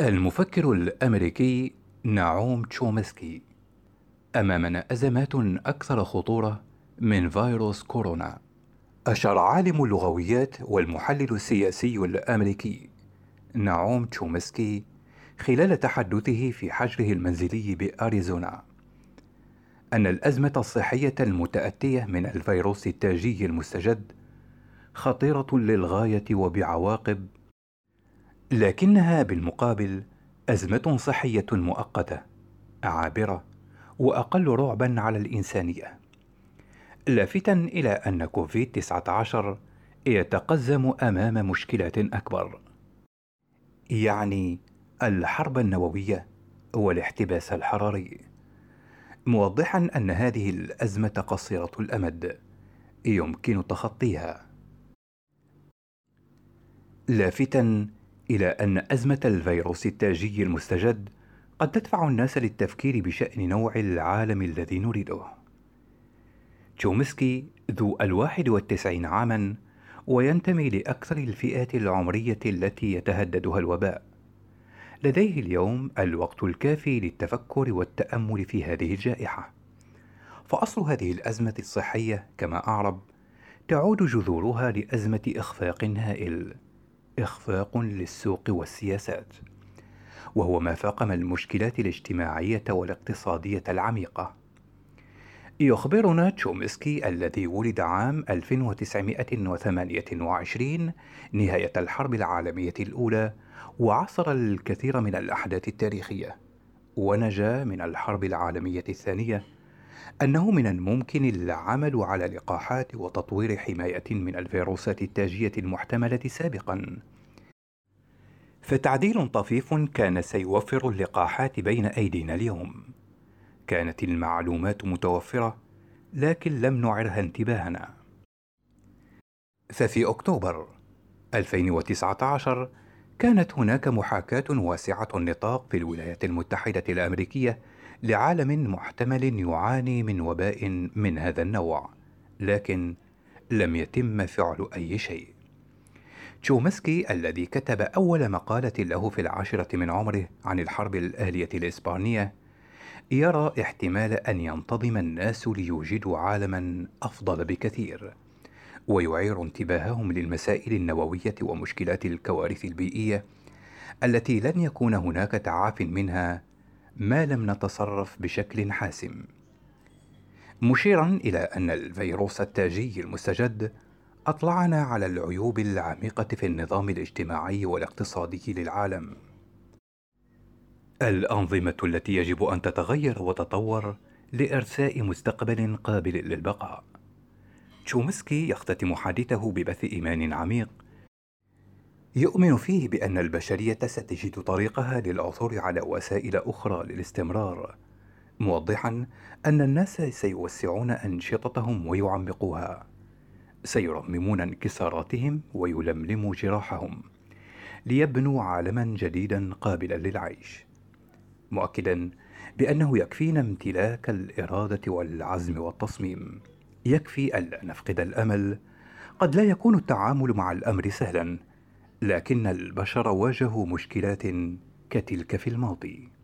المفكر الأمريكي نعوم تشومسكي. أمامنا أزمات أكثر خطورة من فيروس كورونا. أشار عالم اللغويات والمحلل السياسي الأمريكي نعوم تشومسكي خلال تحدثه في حجره المنزلي بأريزونا أن الأزمة الصحية المتأتية من الفيروس التاجي المستجد خطيرة للغاية وبعواقب لكنها بالمقابل أزمة صحية مؤقتة عابرة وأقل رعبا على الإنسانية. لافتا إلى أن كوفيد 19 يتقزم أمام مشكلات أكبر. يعني الحرب النووية والاحتباس الحراري. موضحا أن هذه الأزمة قصيرة الأمد يمكن تخطيها. لافتا إلى أن أزمة الفيروس التاجي المستجد قد تدفع الناس للتفكير بشأن نوع العالم الذي نريده. تشومسكي ذو الواحد والتسعين عاما وينتمي لأكثر الفئات العمرية التي يتهددها الوباء. لديه اليوم الوقت الكافي للتفكر والتأمل في هذه الجائحة. فأصل هذه الأزمة الصحية كما أعرب تعود جذورها لأزمة إخفاق هائل إخفاق للسوق والسياسات وهو ما فاقم المشكلات الاجتماعية والاقتصادية العميقة. يخبرنا تشومسكي الذي ولد عام 1928 نهاية الحرب العالمية الأولى وعصر الكثير من الأحداث التاريخية ونجا من الحرب العالمية الثانية أنه من الممكن العمل على لقاحات وتطوير حماية من الفيروسات التاجية المحتملة سابقا. فتعديل طفيف كان سيوفر اللقاحات بين أيدينا اليوم. كانت المعلومات متوفرة لكن لم نعرها انتباهنا. ففي أكتوبر 2019 كانت هناك محاكاة واسعة النطاق في الولايات المتحدة الأمريكية لعالم محتمل يعاني من وباء من هذا النوع لكن لم يتم فعل أي شيء. تشومسكي الذي كتب أول مقالة له في العاشرة من عمره عن الحرب الاهليه الإسبانية يرى احتمال أن ينتظم الناس ليوجدوا عالما أفضل بكثير ويعير انتباههم للمسائل النووية ومشكلات الكوارث البيئية التي لن يكون هناك تعاف منها ما لم نتصرف بشكل حاسم. مشيرا إلى أن الفيروس التاجي المستجد أطلعنا على العيوب العميقة في النظام الاجتماعي والاقتصادي للعالم. الأنظمة التي يجب أن تتغير وتطور لإرساء مستقبل قابل للبقاء. تشومسكي يختتم حديثه ببث إيمان عميق يؤمن فيه بأن البشرية ستجد طريقها للعثور على وسائل أخرى للاستمرار، موضحا أن الناس سيوسعون أنشطتهم ويعمقوها، سيرممون انكساراتهم ويلملموا جراحهم، ليبنوا عالما جديدا قابلا للعيش، مؤكدا بأنه يكفينا امتلاك الإرادة والعزم والتصميم، يكفي ألا نفقد الأمل، قد لا يكون التعامل مع الأمر سهلا لكن البشر واجهوا مشكلات كتلك في الماضي.